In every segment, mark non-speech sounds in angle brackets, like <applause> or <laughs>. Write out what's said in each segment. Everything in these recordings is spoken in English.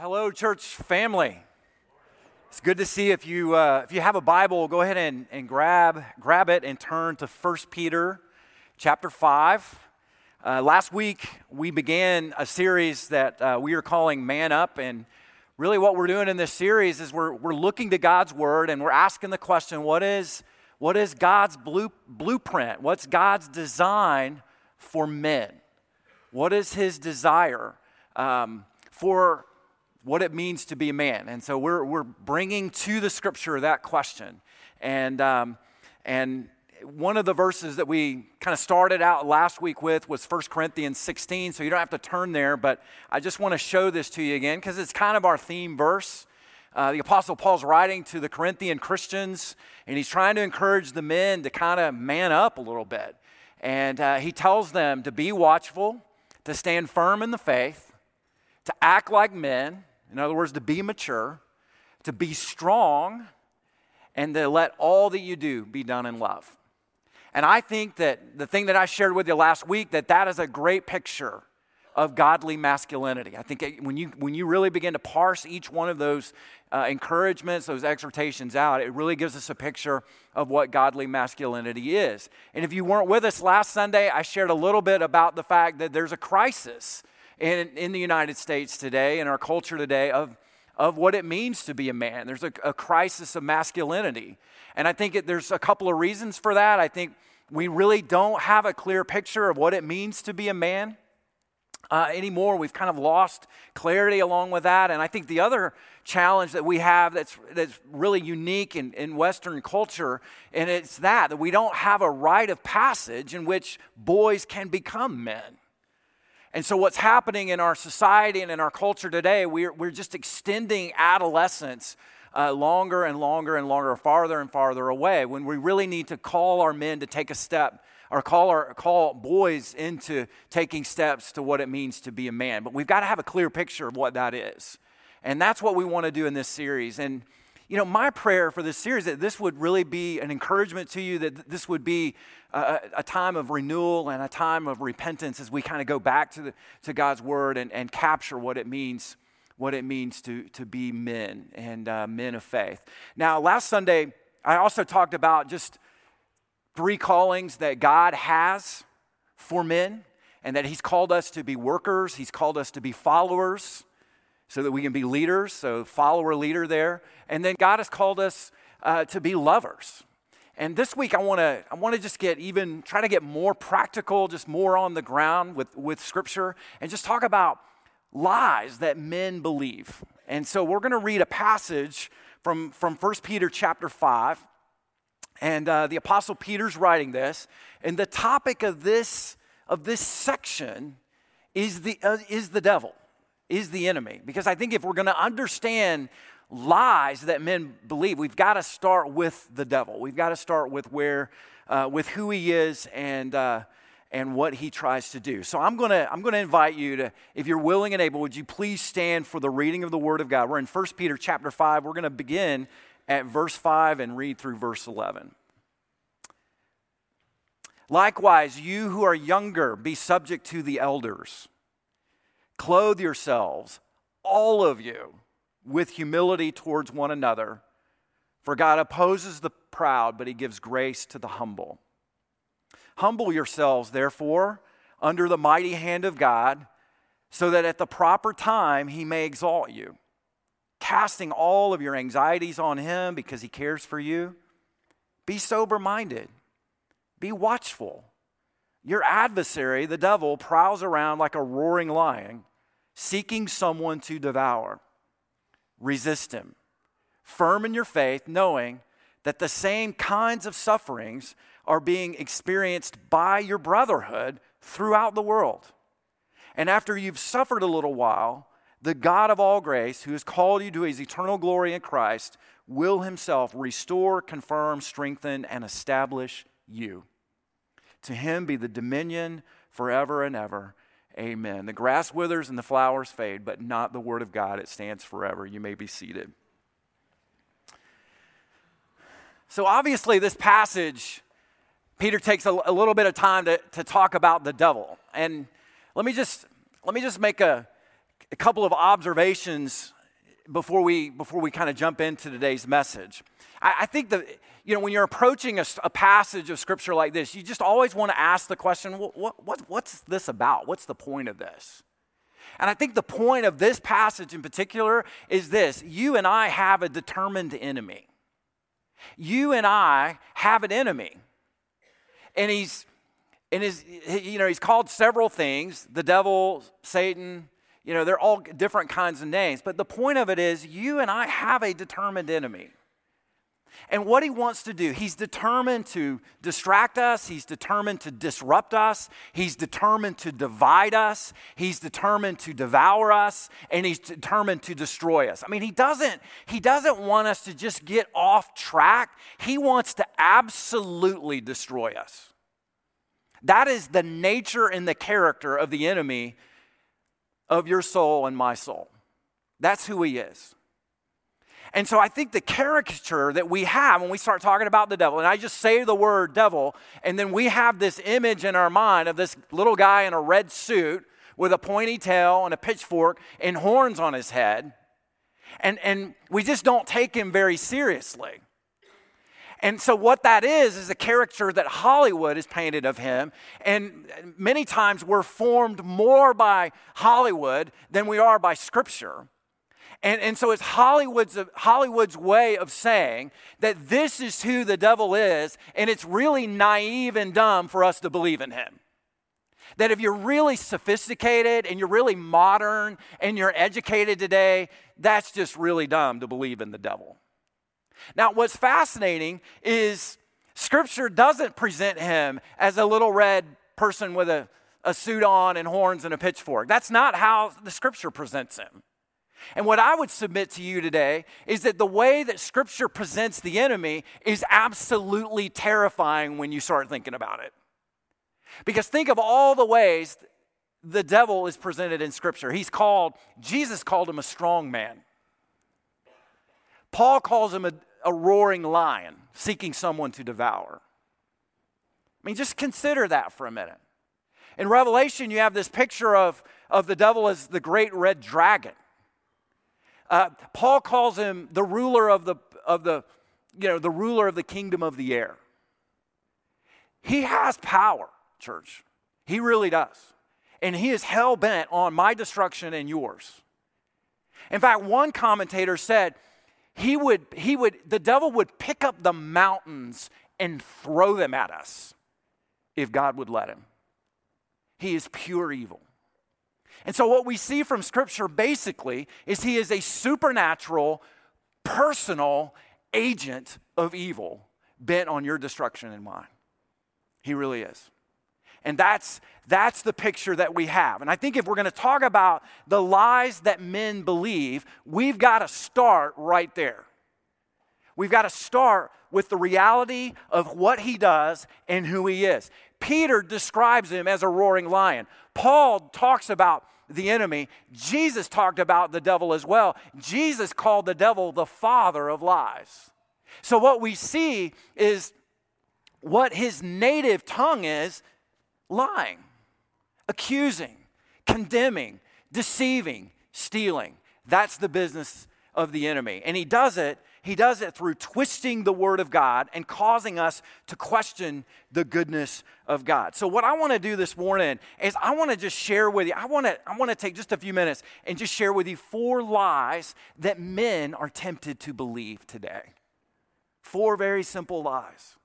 Hello, church family. It's good to see if you uh, if you have a Bible, go ahead and, and grab grab it and turn to 1 Peter chapter 5. Uh, last week we began a series that uh, we are calling Man Up, and really what we're doing in this series is we're, we're looking to God's Word and we're asking the question what is, what is God's blue, blueprint? What's God's design for men? What is His desire um, for what it means to be a man. And so we're, we're bringing to the scripture that question. And, um, and one of the verses that we kind of started out last week with was 1 Corinthians 16. So you don't have to turn there, but I just want to show this to you again because it's kind of our theme verse. Uh, the Apostle Paul's writing to the Corinthian Christians, and he's trying to encourage the men to kind of man up a little bit. And uh, he tells them to be watchful, to stand firm in the faith, to act like men, in other words, to be mature, to be strong, and to let all that you do be done in love. And I think that the thing that I shared with you last week, that that is a great picture of godly masculinity. I think when you, when you really begin to parse each one of those uh, encouragements, those exhortations out, it really gives us a picture of what godly masculinity is. And if you weren't with us last Sunday, I shared a little bit about the fact that there's a crisis in, in the United States today, in our culture today, of, of what it means to be a man. There's a, a crisis of masculinity. And I think it, there's a couple of reasons for that. I think we really don't have a clear picture of what it means to be a man. Uh, anymore. We've kind of lost clarity along with that. And I think the other challenge that we have that's, that's really unique in, in Western culture, and it's that, that we don't have a rite of passage in which boys can become men. And so, what's happening in our society and in our culture today, we're, we're just extending adolescence uh, longer and longer and longer, farther and farther away, when we really need to call our men to take a step or call, our, call boys into taking steps to what it means to be a man. But we've got to have a clear picture of what that is. And that's what we want to do in this series. And you know, my prayer for this series that this would really be an encouragement to you, that this would be a, a time of renewal and a time of repentance as we kind of go back to, the, to God's word and, and capture what it means what it means to, to be men and uh, men of faith. Now, last Sunday, I also talked about just three callings that God has for men, and that He's called us to be workers, He's called us to be followers, so that we can be leaders, so follower leader there. And then God has called us uh, to be lovers. And this week I want to I want to just get even try to get more practical, just more on the ground with with scripture and just talk about lies that men believe. And so we're going to read a passage from from 1 Peter chapter 5. And uh, the apostle Peter's writing this, and the topic of this of this section is the uh, is the devil is the enemy. Because I think if we're going to understand lies that men believe, we've got to start with the devil. We've got to start with where, uh, with who he is and, uh, and what he tries to do. So I'm going to I'm going to invite you to, if you're willing and able, would you please stand for the reading of the Word of God? We're in 1 Peter chapter 5. We're going to begin at verse 5 and read through verse 11. Likewise, you who are younger, be subject to the elders. Clothe yourselves, all of you, with humility towards one another. For God opposes the proud, but he gives grace to the humble. Humble yourselves, therefore, under the mighty hand of God, so that at the proper time he may exalt you, casting all of your anxieties on him because he cares for you. Be sober minded, be watchful. Your adversary, the devil, prowls around like a roaring lion seeking someone to devour. Resist him. Firm in your faith, knowing that the same kinds of sufferings are being experienced by your brotherhood throughout the world. And after you've suffered a little while, the God of all grace, who has called you to his eternal glory in Christ, will himself restore, confirm, strengthen, and establish you. To him be the dominion forever and ever. Amen. The grass withers and the flowers fade, but not the word of God. It stands forever. You may be seated. So, obviously, this passage, Peter takes a, a, little bit of time to, to talk about the devil. And let me just let me just make a a couple of observations before we before we kind of jump into today's message. I, I think that you know when you're approaching a, a, passage of scripture like this, you just always want to ask the question, what, what, what's this about? What's the point of this? And I think the point of this passage in particular is this you and I have a determined enemy. You and I have an enemy. And he's and his, you know, he's called several things the devil, Satan, you know, they're all different kinds of names. But the point of it is, you and I have a determined enemy. And what he wants to do, he's determined to distract us, he's determined to disrupt us, he's determined to divide us, he's determined to devour us, and he's determined to destroy us. I mean, he doesn't he doesn't want us to just get off track. He wants to absolutely destroy us. That is the nature and the character of the enemy of your soul and my soul. That's who he is. And so I think the caricature that we have when we start talking about the devil, and I just say the word devil, and then we have this image in our mind of this little guy in a red suit with a pointy tail and a pitchfork and horns on his head. And, and we just don't take him very seriously. And so, what that is, is a character that Hollywood has painted of him. And many times we're formed more by Hollywood than we are by Scripture. And, and so it's Hollywood's, Hollywood's way of saying that this is who the devil is, and it's really naive and dumb for us to believe in him. That if you're really sophisticated and you're really modern and you're educated today, that's just really dumb to believe in the devil. Now, what's fascinating is Scripture doesn't present him as a little red person with a, a suit on and horns and a pitchfork. That's not how the Scripture presents him. And what I would submit to you today is that the way that Scripture presents the enemy is absolutely terrifying when you start thinking about it. Because think of all the ways the devil is presented in Scripture. He's called, Jesus called him a strong man. Paul calls him a, a roaring lion seeking someone to devour. I mean, just consider that for a minute. In Revelation, you have this picture of, of the devil as the great red dragon. Uh, Paul calls him the ruler of the, of the, you know, the ruler of the kingdom of the air. He has power, church. He really does. And he is hell bent on my destruction and yours. In fact, one commentator said he would, he would, the devil would pick up the mountains and throw them at us if God would let him. He is pure evil. And so, what we see from Scripture basically is he is a supernatural, personal agent of evil bent on your destruction and mine. He really is. And that's, that's the picture that we have. And I think if we're going to talk about the lies that men believe, we've got to start right there. We've got to start with the reality of what he does and who he is. Peter describes him as a roaring lion. Paul talks about the enemy. Jesus talked about the devil as well. Jesus called the devil the father of lies. So, what we see is what his native tongue is lying, accusing, condemning, deceiving, stealing. That's the business of the enemy. And he does it he does it through twisting the word of God and causing us to question the goodness of God. So what I want to do this morning is I want to just share with you. I want to I want to take just a few minutes and just share with you four lies that men are tempted to believe today. Four very simple lies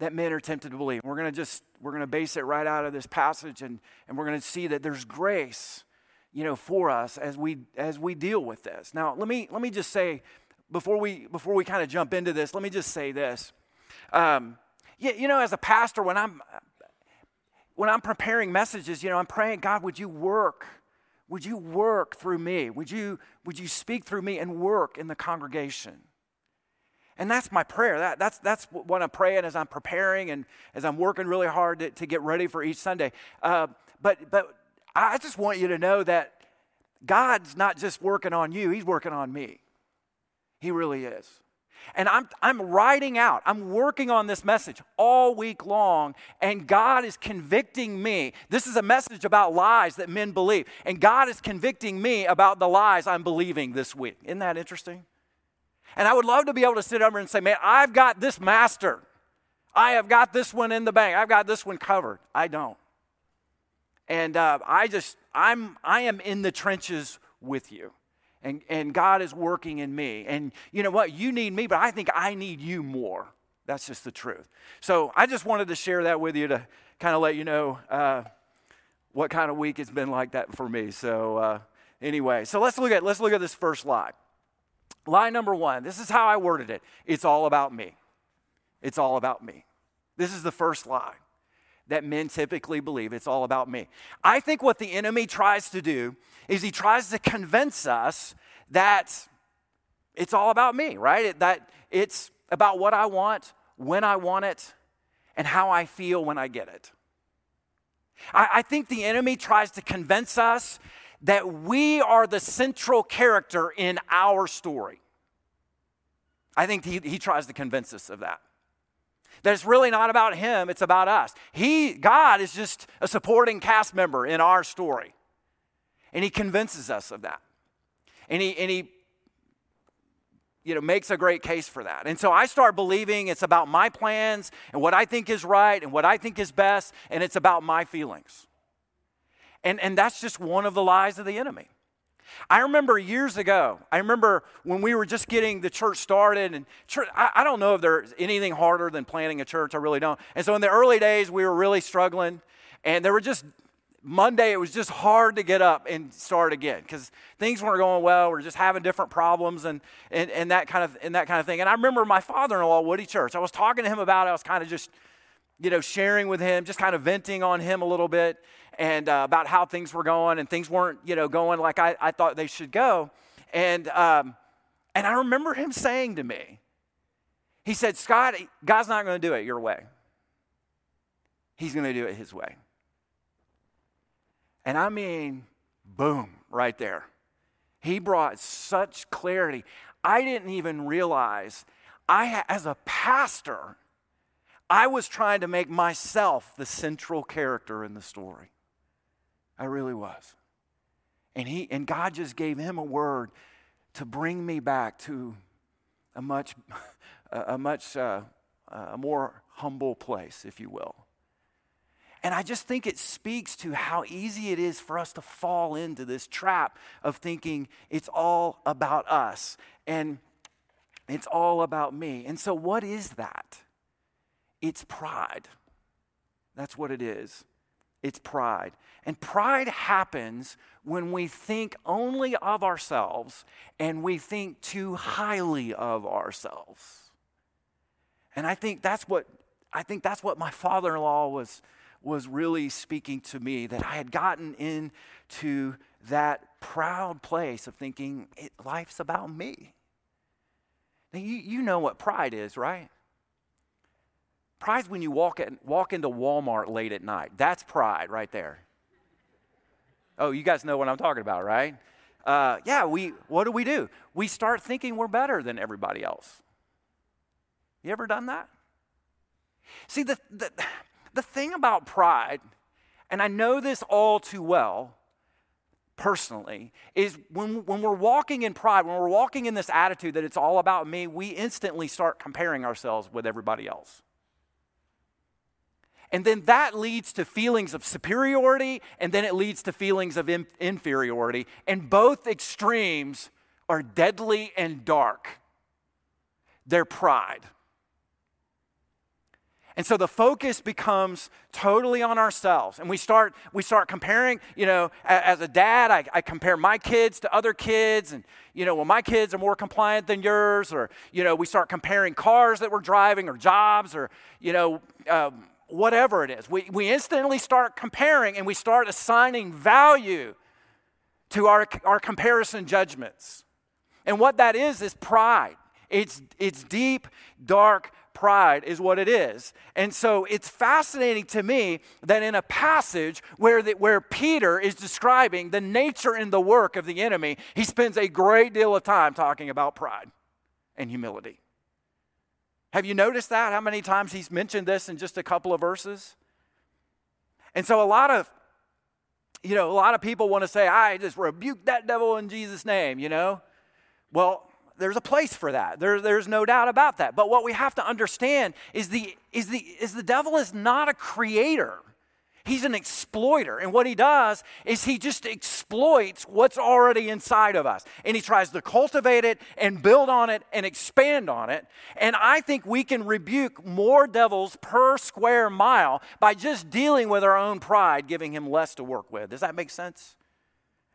that men are tempted to believe. We're going to just we're going to base it right out of this passage and and we're going to see that there's grace you know for us as we as we deal with this. Now, let me let me just say before we before we kind of jump into this, let me just say this. Um, yeah, you know, as a pastor, when I'm when I'm preparing messages, you know, I'm praying, God, would you work? Would you work through me? Would you would you speak through me and work in the congregation? And that's my prayer. That, that's, that's what I'm praying as I'm preparing and as I'm working really hard to, to get ready for each Sunday. Uh, but, but I just want you to know that God's not just working on you, He's working on me. He really is. And I'm, I'm writing out, I'm working on this message all week long, and God is convicting me. This is a message about lies that men believe, and God is convicting me about the lies I'm believing this week. Isn't that interesting? And I would love to be able to sit over and say, man, I've got this master. I have got this one in the bank. I've got this one covered. I don't. And uh, I just, I'm, I am in the trenches with you and, and God is working in me. And you know what? You need me, but I think I need you more. That's just the truth. So I just wanted to share that with you to kind of let you know uh, what kind of week it's been like that for me. So uh, anyway, so let's look at let's look at this first lie. Lie number one. This is how I worded it. It's all about me. It's all about me. This is the first lie that men typically believe. It's all about me. I think what the enemy tries to do is he tries to convince us that it's all about me, right? That it's about what I want, when I want it, and how I feel when I get it. I, I think the enemy tries to convince us that we are the central character in our story. I think he, he tries to convince us of that that it's really not about him, it's about us. He, God is just a supporting cast member in our story. And he convinces us of that. And he, and he you know, makes a great case for that. And so I start believing it's about my plans and what I think is right and what I think is best, and it's about my feelings. And, and that's just one of the lies of the enemy. I remember years ago, I remember when we were just getting the church started, and church, I, I, don't know if there's anything harder than planting a church, I really don't. And so in the early days, we were really struggling, and there were just Monday, it was just hard to get up and start again because things weren't going well. We are just having different problems and, and, and, that kind of, and that kind of thing. And I remember my father in law, Woody Church, I was talking to him about it. I was kind of just, you know, sharing with him, just kind of venting on him a little bit and uh, about how things were going, and things weren't, you know, going like I, I thought they should go. And, um, and I remember him saying to me, he said, Scott, God's not going to do it your way. He's going to do it his way. And I mean, boom, right there. He brought such clarity. I didn't even realize I, as a pastor, I was trying to make myself the central character in the story. I really was. And he and God just gave him a word to bring me back to a much <laughs> a much uh, a more humble place, if you will. And I just think it speaks to how easy it is for us to fall into this trap of thinking it's all about us and it's all about me. And so, what is that? It's pride. That's what it is. It's pride. And pride happens when we think only of ourselves and we think too highly of ourselves. And I think that's what I think that's what my father-in-law was was really speaking to me that I had gotten into that proud place of thinking life's about me. Now you, you know what pride is, right? Pride's when you walk, at, walk into Walmart late at night. That's pride right there. Oh, you guys know what I'm talking about, right? Uh, yeah, we, what do we do? We start thinking we're better than everybody else. You ever done that? See, the, the, the thing about pride, and I know this all too well personally, is when, when we're walking in pride, when we're walking in this attitude that it's all about me, we instantly start comparing ourselves with everybody else. And then that leads to feelings of superiority, and then it leads to feelings of in- inferiority. And both extremes are deadly and dark. They're pride. And so the focus becomes totally on ourselves. And we start, we start comparing, you know, as a dad, I, I, compare my kids to other kids. And, you know, well, my kids are more compliant than yours. Or, you know, we start comparing cars that we're driving or jobs or, you know, um, whatever it is. We, we instantly start comparing and we start assigning value to our, our comparison judgments. And what that is, is pride. It's, it's deep, dark pride, is what it is. And so it's fascinating to me that in a passage where, the, where Peter is describing the nature and the work of the enemy, he spends a great deal of time talking about pride and humility. Have you noticed that? How many times he's mentioned this in just a couple of verses? And so a lot of you know, a lot of people want to say, I just rebuke that devil in Jesus' name, you know? Well, there's a place for that. There, there's no doubt about that. But what we have to understand is the, is, the, is the devil is not a creator. He's an exploiter. And what he does is he just exploits what's already inside of us. And he tries to cultivate it and build on it and expand on it. And I think we can rebuke more devils per square mile by just dealing with our own pride, giving him less to work with. Does that make sense?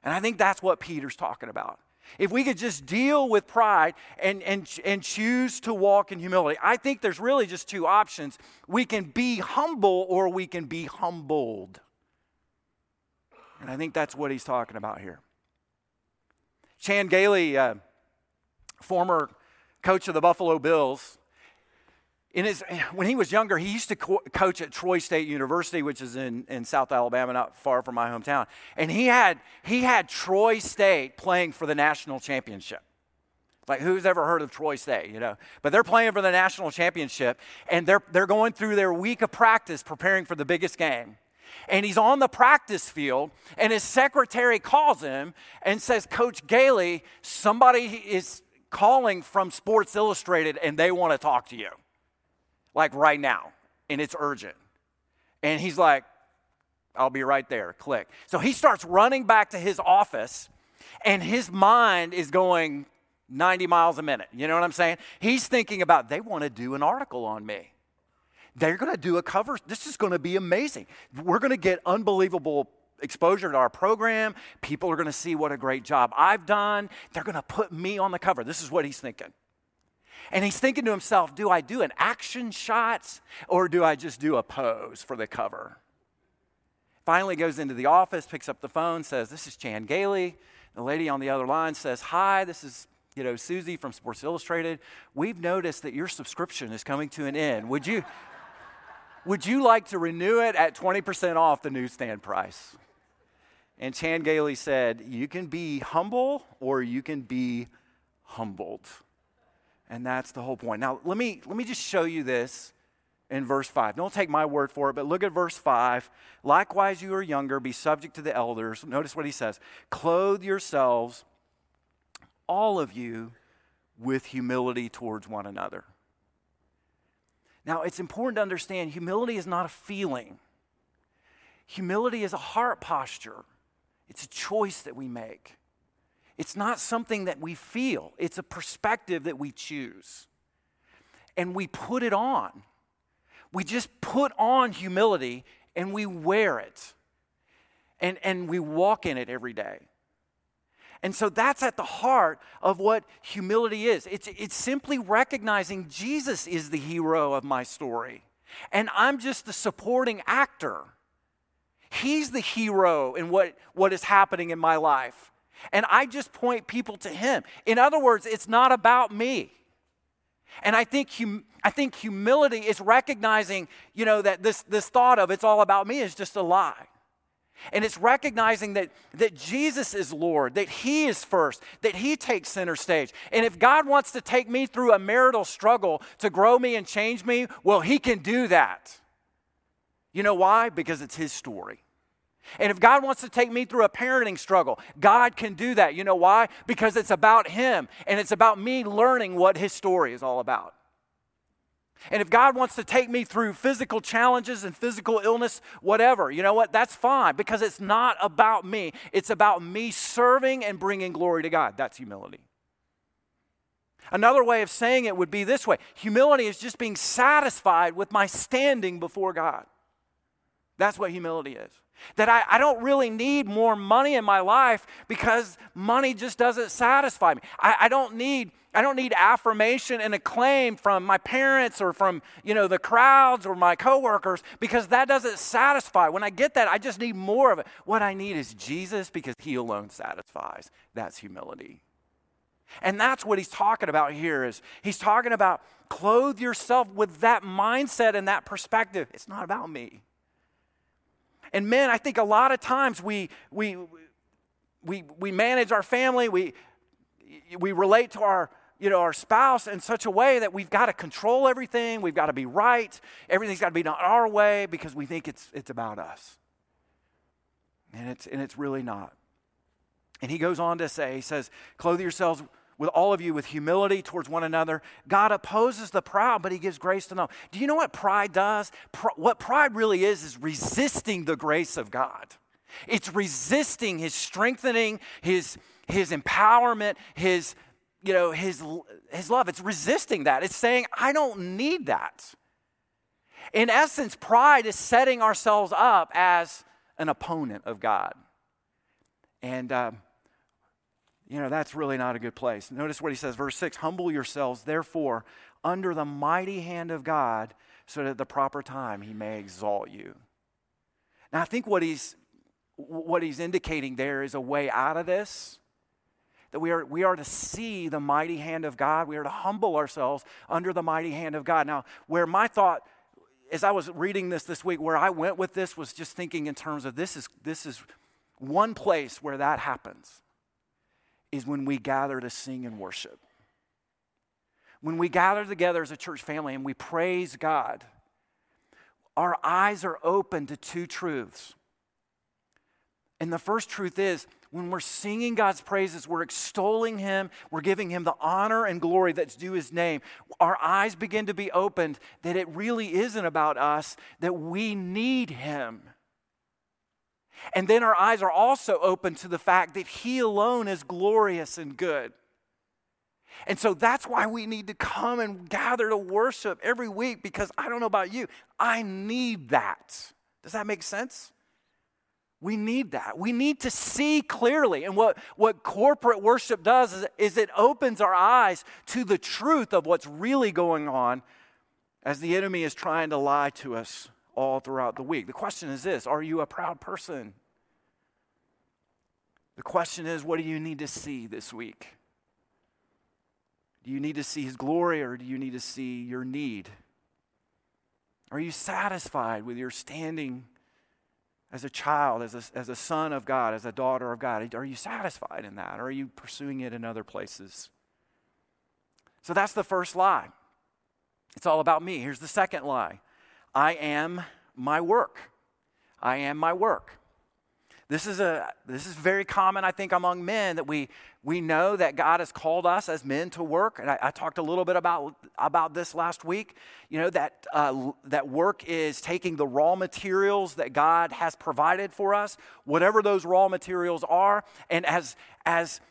And I think that's what Peter's talking about. If we could just deal with pride and, and, and choose to walk in humility, I think there's really just two options. We can be humble or we can be humbled. And I think that's what he's talking about here. Chan Gailey, uh, former coach of the Buffalo Bills, in his, <sighs> when he was younger, he used to co- coach at Troy State University, which is in, in South Alabama, not far from my hometown. And he had, he had Troy State playing for the national championship. Like, who's ever heard of Troy State, you know? But they're playing for the national championship, and they're, they're going through their week of practice preparing for the biggest game. And he's on the practice field, and his secretary calls him and says, Coach Gailey, somebody is calling from Sports Illustrated, and they want to talk to you like right now, and it's urgent. And he's like, I'll be right there. Click. So he starts running back to his office, and his mind is going 90 miles a minute. You know what I'm saying? He's thinking about, they want to do an article on me. They're going to do a cover. This is going to be amazing. We're going to get unbelievable exposure to our program. People are going to see what a great job I've done. They're going to put me on the cover. This is what he's thinking. And he's thinking to himself, do I do an action shot or do I just do a pose for the cover? Finally goes into the office, picks up the phone, says, This is Chan Gailey. The lady on the other line says, Hi, this is you know, Susie from Sports Illustrated. We've noticed that your subscription is coming to an end. Would you would you like to renew it at 20% off the newsstand price? And Chan Gailey said, You can be humble or you can be humbled. And that's the whole point. Now, let me, let me just show you this in verse 5. Don't take my word for it, but look at verse 5. Likewise, you are younger, be subject to the elders. Notice what he says Clothe yourselves, all of you, with humility towards one another. Now, it's important to understand humility is not a feeling, humility is a heart posture, it's a choice that we make. It's not something that we feel, it's a perspective that we choose. And we put it on. We just put on humility and we wear it. And, and we walk in it every day. And so that's at the heart of what humility is. It's, it's simply recognizing Jesus is the hero of my story, and I'm just the supporting actor. He's the hero in what, what is happening in my life. And I just point people to Him. In other words, it's not about me. And I think, hum, I think humility is recognizing, you know, that this, this thought of it's all about me is just a lie. And it's recognizing that, that Jesus is Lord, that He is first, that He takes center stage. And if God wants to take me through a marital struggle to grow me and change me, well, He can do that. You know why? Because it's His story. And if God wants to take me through a parenting struggle, God can do that. You know why? Because it's about Him and it's about me learning what His story is all about. And if God wants to take me through physical challenges and physical illness, whatever, you know what? That's fine because it's not about me. It's about me serving and bringing glory to God. That's humility. Another way of saying it would be this way humility is just being satisfied with my standing before God. That's what humility is. That I, I don't really need more money in my life because money just doesn't satisfy me. I, I don't need I don't need affirmation and acclaim from my parents or from you know the crowds or my coworkers because that doesn't satisfy. When I get that, I just need more of it. What I need is Jesus because He alone satisfies. That's humility. And that's what he's talking about here is he's talking about clothe yourself with that mindset and that perspective. It's not about me. And men, I think a lot of times we, we, we, we manage our family, we, we relate to our you know, our spouse in such a way that we've got to control everything, we've got to be right, everything's got to be done our way because we think it's, it's about us. And it's, and it's really not. And he goes on to say, he says, clothe yourselves with all of you with humility towards one another. God opposes the proud, but he gives grace to all. Do you know what pride does? What pride really is, is resisting the grace of God. It's resisting his strengthening, his, his empowerment, his you know, his, his love. It's resisting that. It's saying, I don't need that. In essence, pride is setting ourselves up as an opponent of God. And, um, you know, that's really not a good place. Notice what he says, verse 6 Humble yourselves, therefore, under the mighty hand of God, so that at the proper time he may exalt you. Now, I think what he's, what he's indicating there is a way out of this that we are, we are to see the mighty hand of God. We are to humble ourselves under the mighty hand of God. Now, where my thought, as I was reading this this week, where I went with this was just thinking in terms of this is, this is one place where that happens is when we gather to sing and worship. When we gather together as a church family and we praise God, our eyes are open to two truths. And the first truth is when we're singing God's praises, we're extolling Him, we're giving Him the honor and glory that's due His name. Our eyes begin to be opened that it really isn't about us, that we need Him. And then our eyes are also open to the fact that He alone is glorious and good. And so that's why we need to come and gather to worship every week because I don't know about you, I need that. Does that make sense? We need that. We need to see clearly. And what, what corporate worship does is, is it opens our eyes to the truth of what's really going on as the enemy is trying to lie to us all throughout the week. The question is this Are you a proud person? The question is, what do you need to see this week? Do you need to see his glory or do you need to see your need? Are you satisfied with your standing as a child, as a, as a son of God, as a daughter of God? Are you satisfied in that? Or are you pursuing it in other places? So that's the first lie. It's all about me. Here's the second lie I am my work. I am my work. This is, a, this is very common, I think, among men that we, we know that God has called us as men to work. And I, I talked a little bit about, about this last week. You know, that, uh, that work is taking the raw materials that God has provided for us, whatever those raw materials are, and as, as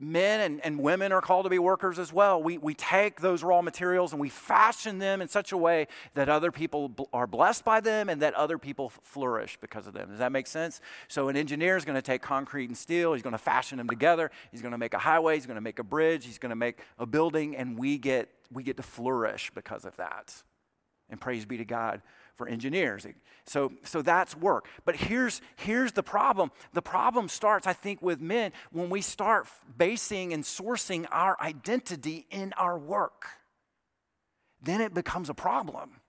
men and, and women are called to be workers as well. We, we take those raw materials and we fashion them in such a way that other people b- are blessed by them and that other people flourish because of them. Does that make sense? So, an engineer is going to take concrete and steel, he's going to fashion them together, he's going to make a highway, he's going to make a bridge, he's going to make a building, and we get, we get to flourish because of that. And praise be to God for engineers. So, so that's work. But here's, here's the problem. The problem starts, I think, with men when we start basing and sourcing our identity in our work. Then it becomes a problem.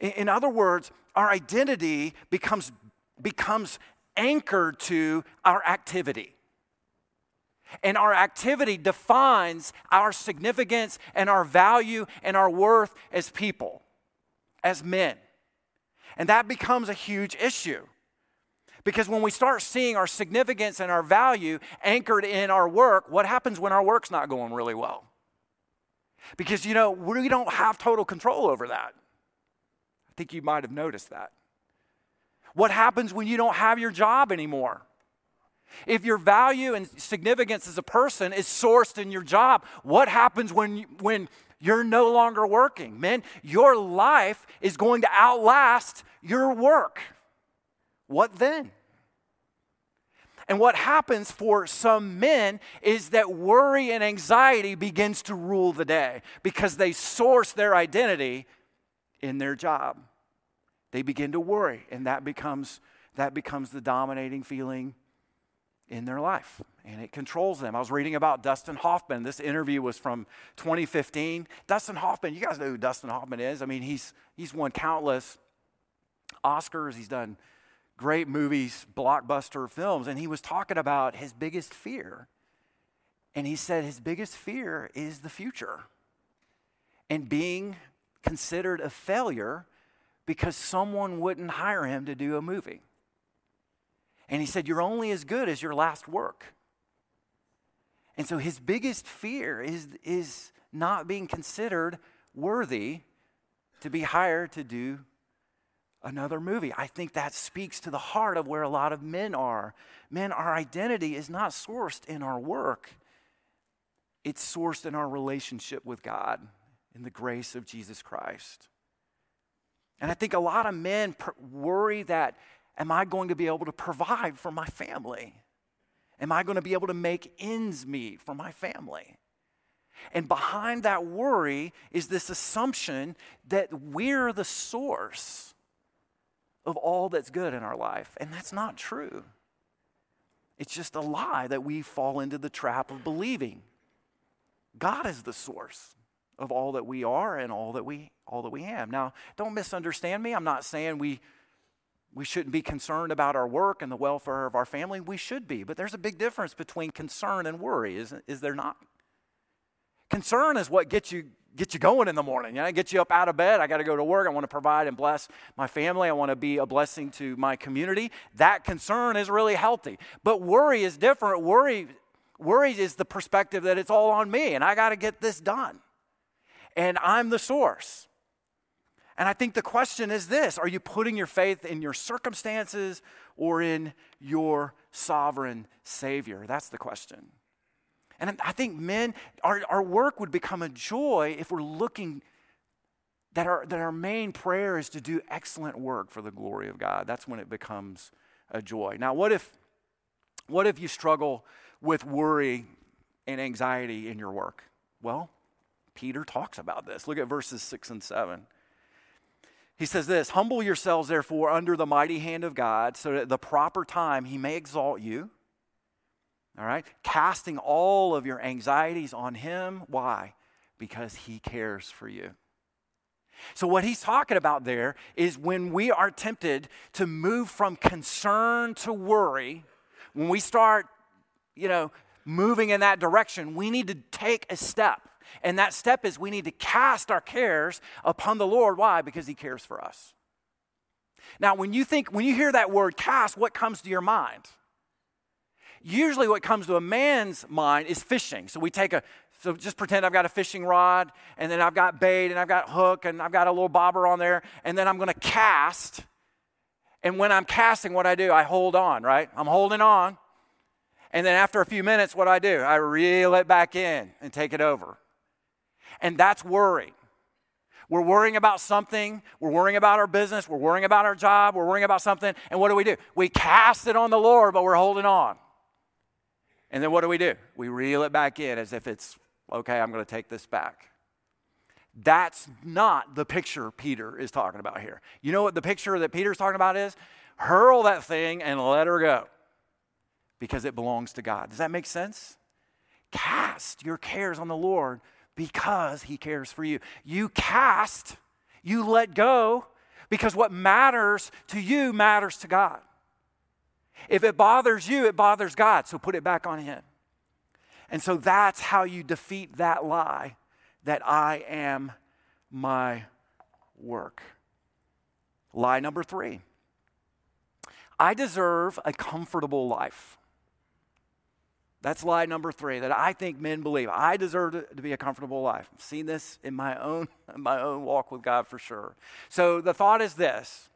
In, in other words, our identity becomes, becomes anchored to our activity. And our activity defines our significance and our value and our worth as people as men. And that becomes a huge issue. Because when we start seeing our significance and our value anchored in our work, what happens when our work's not going really well? Because, you know, we don't have total control over that. I think you might have noticed that. What happens when you don't have your job anymore? If your value and significance as a person is sourced in your job, what happens when, when you're no longer working. Men, your life is going to outlast your work. What then? And what happens for some men is that worry and anxiety begins to rule the day because they source their identity in their job. They begin to worry, and that becomes, that becomes the dominating feeling in their life and it controls them. I was reading about Dustin Hoffman. This interview was from 2015. Dustin Hoffman, you guys know who Dustin Hoffman is. I mean, he's, he's won countless Oscars, he's done great movies, blockbuster films, and he was talking about his biggest fear. And he said his biggest fear is the future and being considered a failure because someone wouldn't hire him to do a movie. And he said, You're only as good as your last work. And so his biggest fear is, is not being considered worthy to be hired to do another movie. I think that speaks to the heart of where a lot of men are. Men, our identity is not sourced in our work, it's sourced in our relationship with God, in the grace of Jesus Christ. And I think a lot of men worry that, am I going to be able to provide for my family? Am I going to be able to make ends meet for my family? And behind that worry is this assumption that we're the source of all that's good in our life. And that's not true. It's just a lie that we fall into the trap of believing. God is the source of all that we are and all that we all that we have. Now, don't misunderstand me. I'm not saying we we shouldn't be concerned about our work and the welfare of our family. We should be, but there's a big difference between concern and worry, is, is there not? Concern is what gets you get you going in the morning. You know, get you up out of bed. I got to go to work. I want to provide and bless my family. I want to be a blessing to my community. That concern is really healthy. But worry is different. Worry, worry is the perspective that it's all on me and I got to get this done. And I'm the source. And I think the question is this Are you putting your faith in your circumstances or in your sovereign Savior? That's the question. And I think men, our, our work would become a joy if we're looking that our, that our main prayer is to do excellent work for the glory of God. That's when it becomes a joy. Now, what if, what if you struggle with worry and anxiety in your work? Well, Peter talks about this. Look at verses 6 and 7. He says this Humble yourselves, therefore, under the mighty hand of God, so that at the proper time he may exalt you all right? Casting all of your anxieties on Him. Why? Because He cares for you. So, what he's talking about there is when we are tempted to move from concern to worry, when we start, you know, moving in that direction, we need to take a step. And that step is we need to cast our cares upon the Lord. Why? Because he cares for us. Now, when you think, when you hear that word cast, what comes to your mind? usually what comes to a man's mind is fishing. So we take a, so just pretend I've got a fishing rod, and then I've got bait, and I've got hook, and I've got a little bobber on there, and then I'm going to cast. And when I'm casting, what I do, I hold on, right? I'm holding on. And then after a few minutes, what I do, I reel it back in and take it over. And that's worry. We're worrying about something. We're worrying about our business. We're worrying about our job. We're worrying about something. And what do we do? We cast it on the Lord, but we're holding on. And then what do we do? We reel it back in as if it's, okay, I'm going to take this back. That's not the picture Peter is talking about here. You know what the picture that Peter's talking about is? Hurl that thing and let her go because it belongs to God. Does that make sense? Cast your cares on the Lord because he cares for you. You cast, you let go because what matters to you matters to God. If it bothers you, it bothers God, so put it back on Him. And so that's how you defeat that lie that I am my work. Lie number three I deserve a comfortable life. That's lie number three that I think men believe. I deserve to, be a comfortable life. I've seen this in my own, <laughs> in my own walk with God for sure. So the thought is this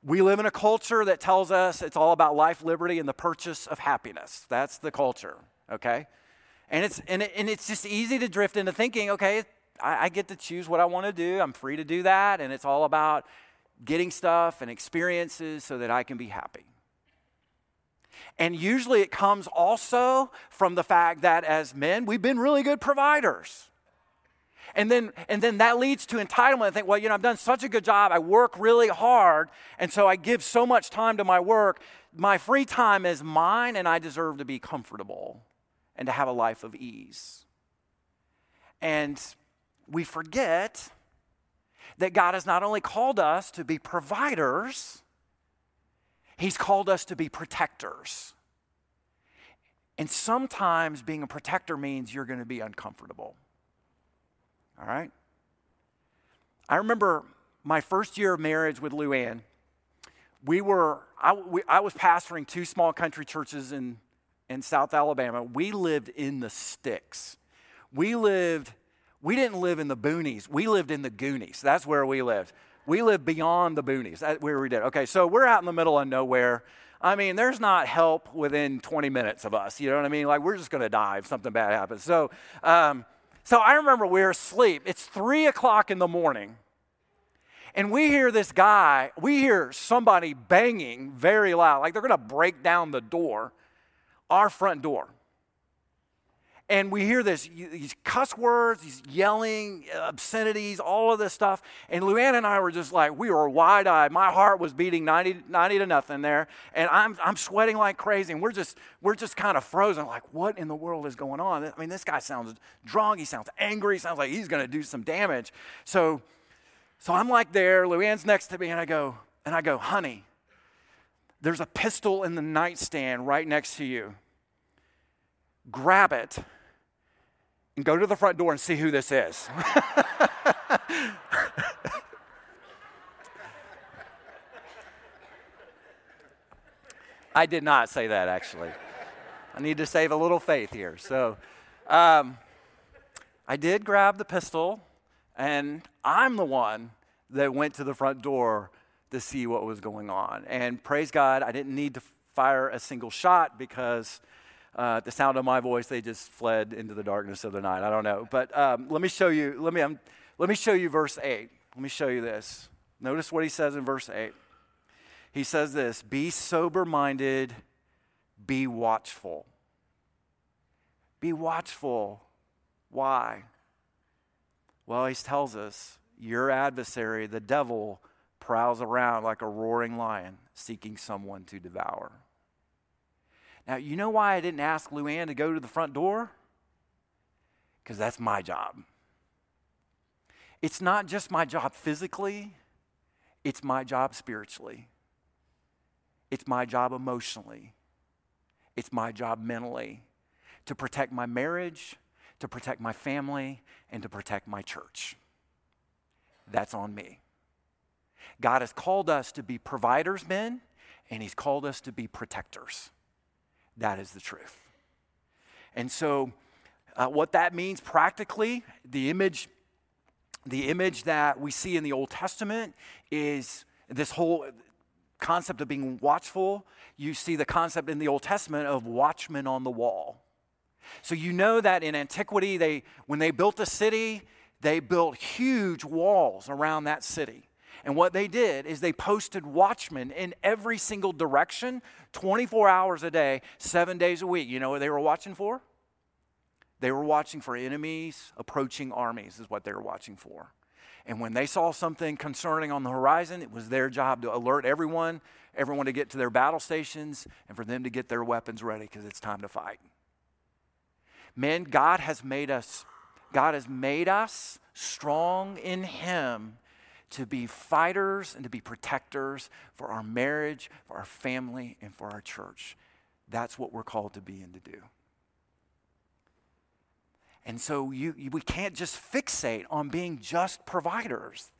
we live in a culture that tells us it's all about life, liberty, and the purchase of happiness. That's the culture, okay? And it's, and, it, and it's just easy to drift into thinking, okay, I, I get to choose what I want to do. I'm free to do that. And it's all about getting stuff and experiences so that I can be happy. And usually it comes also from the fact that as men, we've been really good providers. And then, and then that leads to entitlement. I think, well, you know, I've done such a good job. I work really hard. And so I give so much time to my work. My free time is mine, and I deserve to be comfortable and to have a life of ease. And we forget that God has not only called us to be providers, He's called us to be protectors. And sometimes being a protector means you're going to be uncomfortable. All right? I remember my first year of marriage with Luann. We were, I, we, I was pastoring two small country churches in, in South Alabama. We lived in the sticks. We lived, we didn't live in the boonies, we lived in the Goonies. That's where we lived. We live beyond the boonies. That's where we did. Okay, so we're out in the middle of nowhere. I mean, there's not help within 20 minutes of us. You know what I mean? Like, we're just going to die if something bad happens. So, um, so I remember we were asleep. It's three o'clock in the morning. And we hear this guy, we hear somebody banging very loud, like they're going to break down the door, our front door and we hear this these cuss words these yelling uh, obscenities all of this stuff. And luann and i were just like we were wide-eyed. My heart was beating 90, 90 to nothing there. And I'm, I'm sweating like crazy. And we're just we're just kind of frozen like what in the world is going on? I mean this guy sounds drunk. He sounds angry. He sounds like he's going to do some damage. So so i'm like there. Luann's next to me. And i go and i go honey there's a pistol in the nightstand right next to you. Grab it and go to the front door and see who this is. <laughs> I did not say that actually. I need to save a little faith here. So um, I did grab the pistol, and I'm the one that went to the front door to see what was going on. And praise God, I didn't need to fire a single shot because uh, the sound of my voice, they just fled into the darkness of the night. I don't know. But um, let me show you, let me, um, let me show you verse 8. Let me show you this. Notice what he says in verse 8. He says this Be sober minded, be watchful. Be watchful. Why? Well, he tells us your adversary, the devil, prowls around like a roaring lion seeking someone to devour. Now, you know why I didn't ask Luann to go to the front door? Because that's my job. It's not just my job physically, it's my job spiritually. It's my job emotionally. It's my job mentally to protect my marriage, to protect my family, and to protect my church. That's on me. God has called us to be providers, men, and He's called us to be protectors. That is the truth. And so, uh, what that means practically, the image, the image that we see in the Old Testament is this whole concept of being watchful. You see the concept in the Old Testament of watchmen on the wall. So you know that in antiquity, they when they built a city, they built huge walls around that city. And what they did is they posted watchmen in every single direction, 24 hours a day, seven days a week. You know what they were watching for? They were watching for enemies, approaching armies, is what they were watching for. And when they saw something concerning on the horizon, it was their job to alert everyone, everyone to get to their battle stations, and for them to get their weapons ready because it's time to fight. Men, God has made us, God has made us strong in Him to be fighters and to be protectors for our marriage, for our family, and for our church. That's what we're called to be and to do. And so you, you, we can't just fixate on being just providers.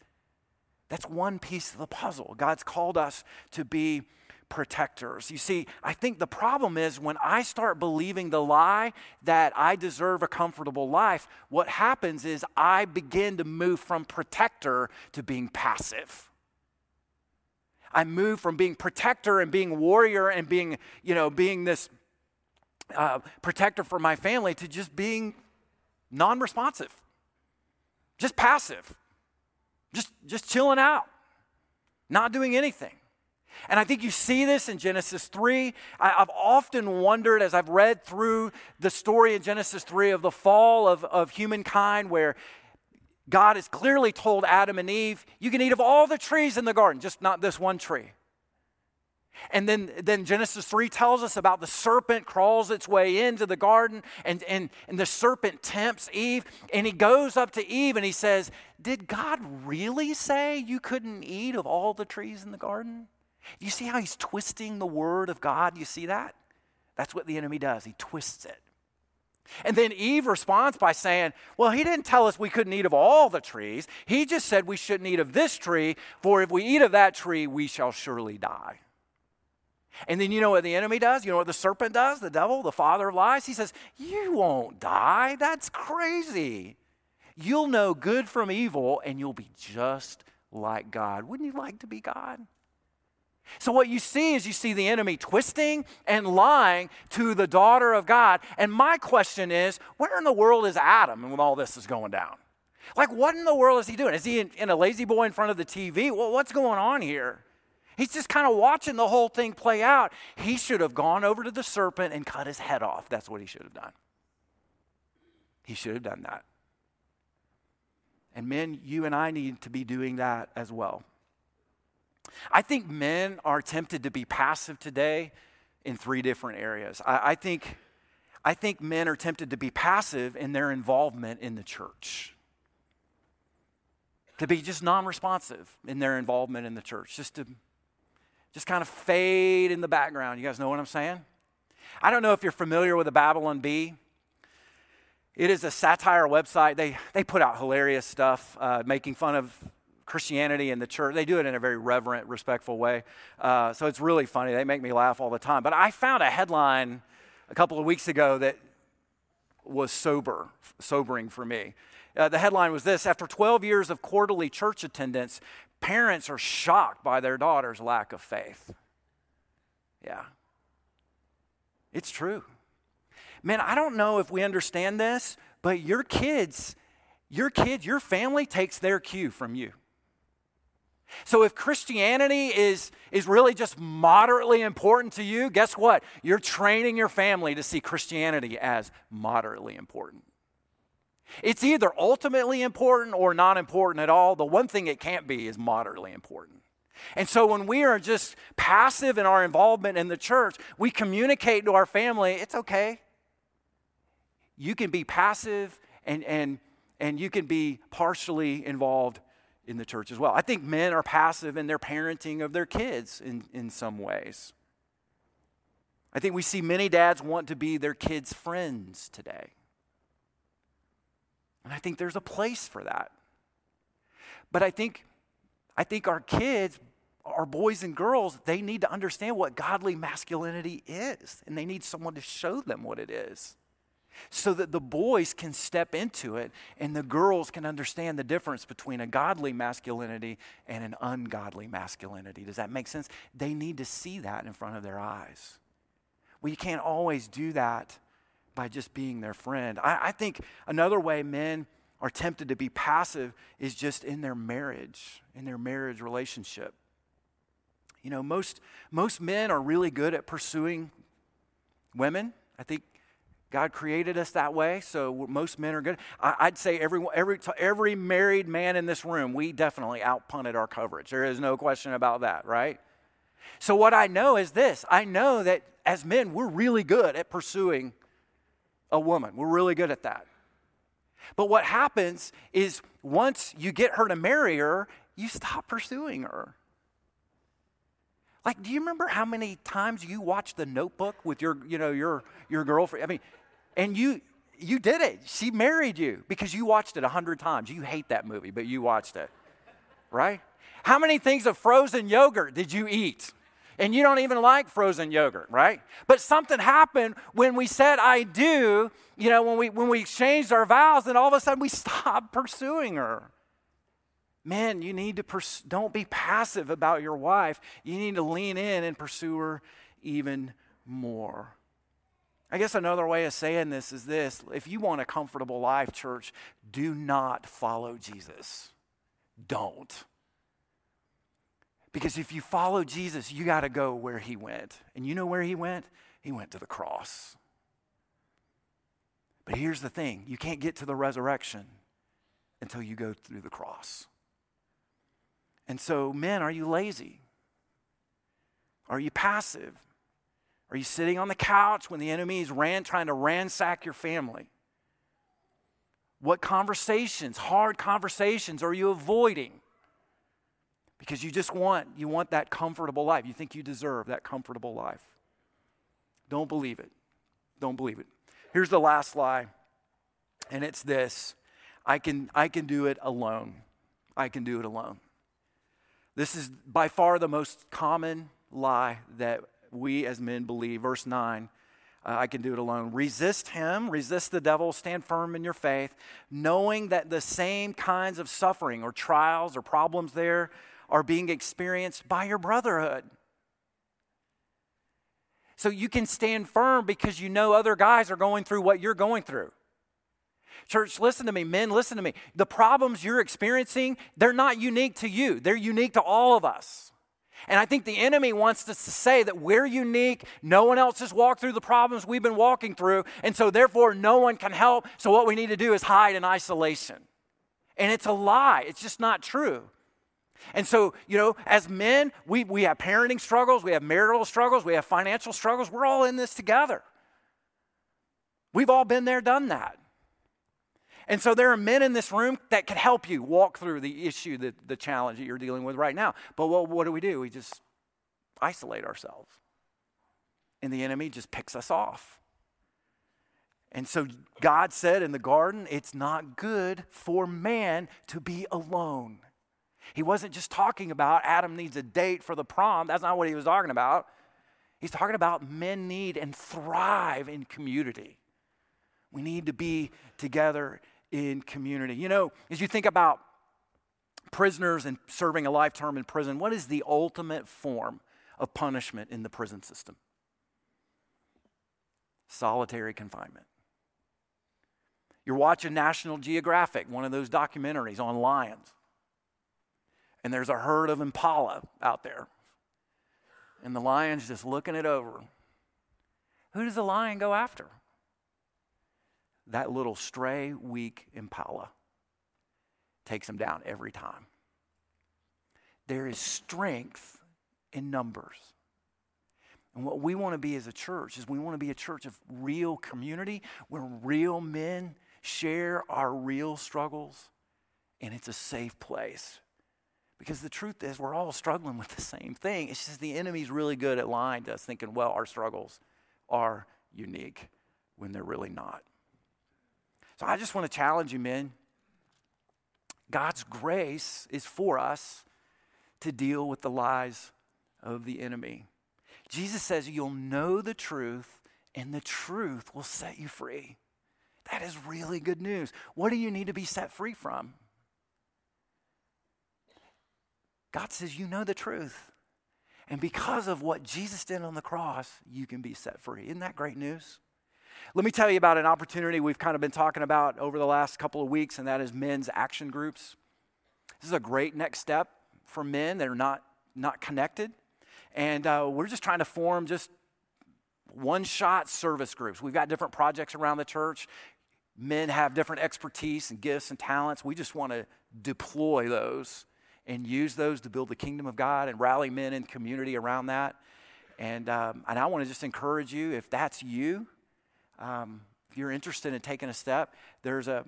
That's one piece of the puzzle. God's called us to be protectors. You see, I think the problem is when I start believing the lie that I deserve a comfortable life, what happens is I begin to move from protector to being passive. I move from being protector and being warrior and being, you know, being this uh, protector for my family to just being non responsive, just passive, just, just chilling out, not doing anything. And I think you see this in Genesis 3. I, have often wondered as I've read through the story in Genesis 3 of the fall of, of humankind, where God has clearly told Adam and Eve, You can eat of all the trees in the garden, just not this one tree. And then, then Genesis 3 tells us about the serpent crawls its way into the garden, and, and, and the serpent tempts Eve. And he goes up to Eve and he says, Did God really say you couldn't eat of all the trees in the garden? You see how he's twisting the word of God? You see that? That's what the enemy does, he twists it. And then Eve responds by saying, Well, he didn't tell us we couldn't eat of all the trees. He just said we shouldn't eat of this tree, for if we eat of that tree, we shall surely die. And then you know what the enemy does? You know what the serpent does? The devil, the father of lies? He says, You won't die. That's crazy. You'll know good from evil and you'll be just like God. Wouldn't you like to be God? So, what you see is you see the enemy twisting and lying to the daughter of God. And my question is where in the world is Adam when all this is going down? Like, what in the world is he doing? Is he in, in a La-Z-Boy in front of the TV? Well, what's going on here? He's just kind of watching the whole thing play out. He should have gone over to the serpent and cut his head off. That's what he should have done. He should have done that. And men, you and I need to be doing that as well. I think men are tempted to be passive today in three different areas. I, I, think, I think men are tempted to be passive in their involvement in the church, to be just non responsive in their involvement in the church, just to just kind of fade in the background. You guys know what I'm saying? I don't know if you're familiar with the Babylon Bee. It is a satire website. They, they put out hilarious stuff, uh, making fun of Christianity and the church. They do it in a very reverent, respectful way. Uh, so it's really funny. They make me laugh all the time. But I found a headline a couple of weeks ago that was sober, sobering for me. Uh, the headline was this After 12 years of quarterly church attendance, parents are shocked by their daughter's lack of faith. Yeah. It's true. Man, I don't know if we understand this, but your kids, your kids, your family takes their cue from you. So if Christianity is, is really just moderately important to you, guess what? You're training your family to see Christianity as moderately important. It's either ultimately important or not important at all. The one thing it can't be is moderately important. And so when we are just passive in our involvement in the church, we communicate to our family, it's okay. You can be passive and, and, and you can be partially involved in the church as well. I think men are passive in their parenting of their kids in, in some ways. I think we see many dads want to be their kids' friends today. And I think there's a place for that. But I think, I think our kids, our boys and girls, they need to understand what godly masculinity is, and they need someone to show them what it is so that the boys can step into it and the girls can understand the difference between a godly masculinity and an ungodly masculinity. Does that make sense? They need to see that in front of their eyes. Well, you can't always do that by just being their friend. I, I think another way men are tempted to be passive is just in their marriage, in their marriage relationship. You know, most, most men are really good at pursuing women. I think God created us that way, so most men are good. I, would say every, every, every married man in this room, we definitely outpunted our coverage. There is no question about that, right? So, what I know is this I know that as men, we're really good at pursuing a woman. We're really good at that. But what happens is once you get her to marry her, you stop pursuing her. Like, do you remember how many times you watched The Notebook with your, you know, your your girlfriend? I mean, and you you did it. She married you because you watched it a hundred times. You hate that movie, but you watched it, right? How many things of frozen yogurt did you eat? And you don't even like frozen yogurt, right? But something happened when we said I do, you know, when we when we exchanged our vows, and all of a sudden we <laughs> stopped pursuing her. Man, you need to pers- don't be passive about your wife. You need to lean in and pursue her even more. I guess another way of saying this is this if you want a comfortable life, church, do not follow Jesus. Don't. Because if you follow Jesus, you got to go where he went. And you know where he went? He went to the cross. But here's the thing you can't get to the resurrection until you go through the cross. And so, men, are you lazy? Are you passive? Are you sitting on the couch when the enemy is ran, trying to ransack your family? What conversations, hard conversations, are you avoiding? Because you just want, you want that comfortable life. You think you deserve that comfortable life. Don't believe it. Don't believe it. Here's the last lie, and it's this I can, I can do it alone. I can do it alone. This is by far the most common lie that we as men believe. Verse 9 uh, I can do it alone. Resist him, resist the devil, stand firm in your faith, knowing that the same kinds of suffering or trials or problems there are being experienced by your brotherhood. So you can stand firm because you know other guys are going through what you're going through. Church, listen to me. Men, listen to me. The problems you're experiencing, they're not unique to you, they're unique to all of us. And I think the enemy wants us to say that we're unique. No one else has walked through the problems we've been walking through. And so, therefore, no one can help. So, what we need to do is hide in isolation. And it's a lie, it's just not true. And so, you know, as men, we, we have parenting struggles, we have marital struggles, we have financial struggles. We're all in this together. We've all been there, done that. And so there are men in this room that can help you walk through the issue, the, the challenge that you're dealing with right now. But what, what do we do? We just isolate ourselves. And the enemy just picks us off. And so God said in the garden, it's not good for man to be alone. He wasn't just talking about Adam needs a date for the prom. That's not what he was talking about. He's talking about men need and thrive in community. We need to be together in community. You know, as you think about prisoners and serving a life term in prison, what is the ultimate form of punishment in the prison system? Solitary confinement. You're watching National Geographic, one of those documentaries on lions, and there's a herd of impala out there, and the lion's just looking it over. Who does the lion go after? That little stray, weak impala takes him down every time. There is strength in numbers. And what we want to be as a church is we want to be a church of real community where real men share our real struggles and it's a safe place. Because the truth is, we're all struggling with the same thing. It's just the enemy's really good at lying to us, thinking, well, our struggles are unique when they're really not. So I just want to challenge you, men. God's grace is for us to deal with the lies of the enemy. Jesus says, You'll know the truth, and the truth will set you free. That is really good news. What do you need to be set free from? God says, You know the truth. And because of what Jesus did on the cross, you can be set free. Isn't that great news? Let me tell you about an opportunity we've kind of been talking about over the last couple of weeks, and that is men's action groups. This is a great next step for men that are not, not connected. And uh, we're just trying to form just one shot service groups. We've got different projects around the church. Men have different expertise and gifts and talents. We just want to deploy those and use those to build the kingdom of God and rally men in community around that. And, um, and I want to just encourage you if that's you, um, if you're interested in taking a step, there's a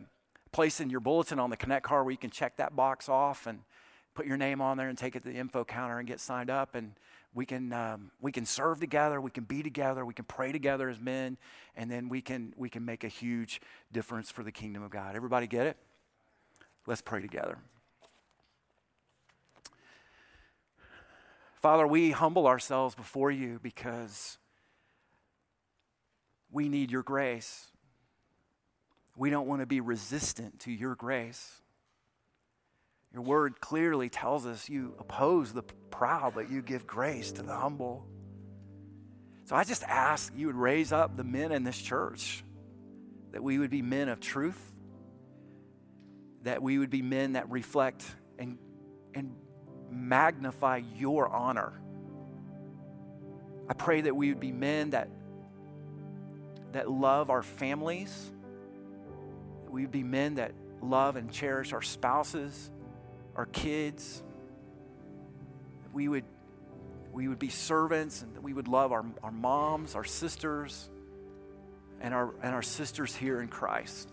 place in your bulletin on the Connect card where you can check that box off and put your name on there and take it to the info counter and get signed up. And we can um, we can serve together, we can be together, we can pray together as men, and then we can we can make a huge difference for the kingdom of God. Everybody get it? Let's pray together. Father, we humble ourselves before you because we need your grace. We don't want to be resistant to your grace. Your word clearly tells us you oppose the proud, but you give grace to the humble. So I just ask you would raise up the men in this church, that we would be men of truth, that we would be men that reflect and, and magnify your honor. I pray that we would be men that that love our families. We'd be men that love and cherish our spouses, our kids. We would, we would be servants and we would love our, our moms, our sisters, and our, and our sisters here in Christ.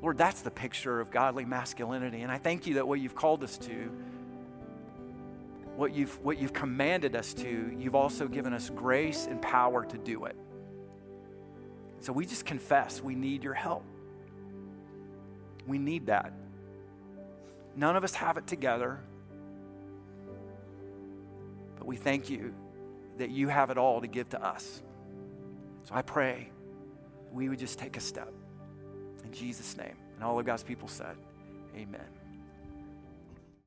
Lord, that's the picture of godly masculinity. And I thank you that what you've called us to what you've, what you've commanded us to, you've also given us grace and power to do it. So we just confess we need your help. We need that. None of us have it together, but we thank you that you have it all to give to us. So I pray we would just take a step. In Jesus' name. And all of God's people said, Amen.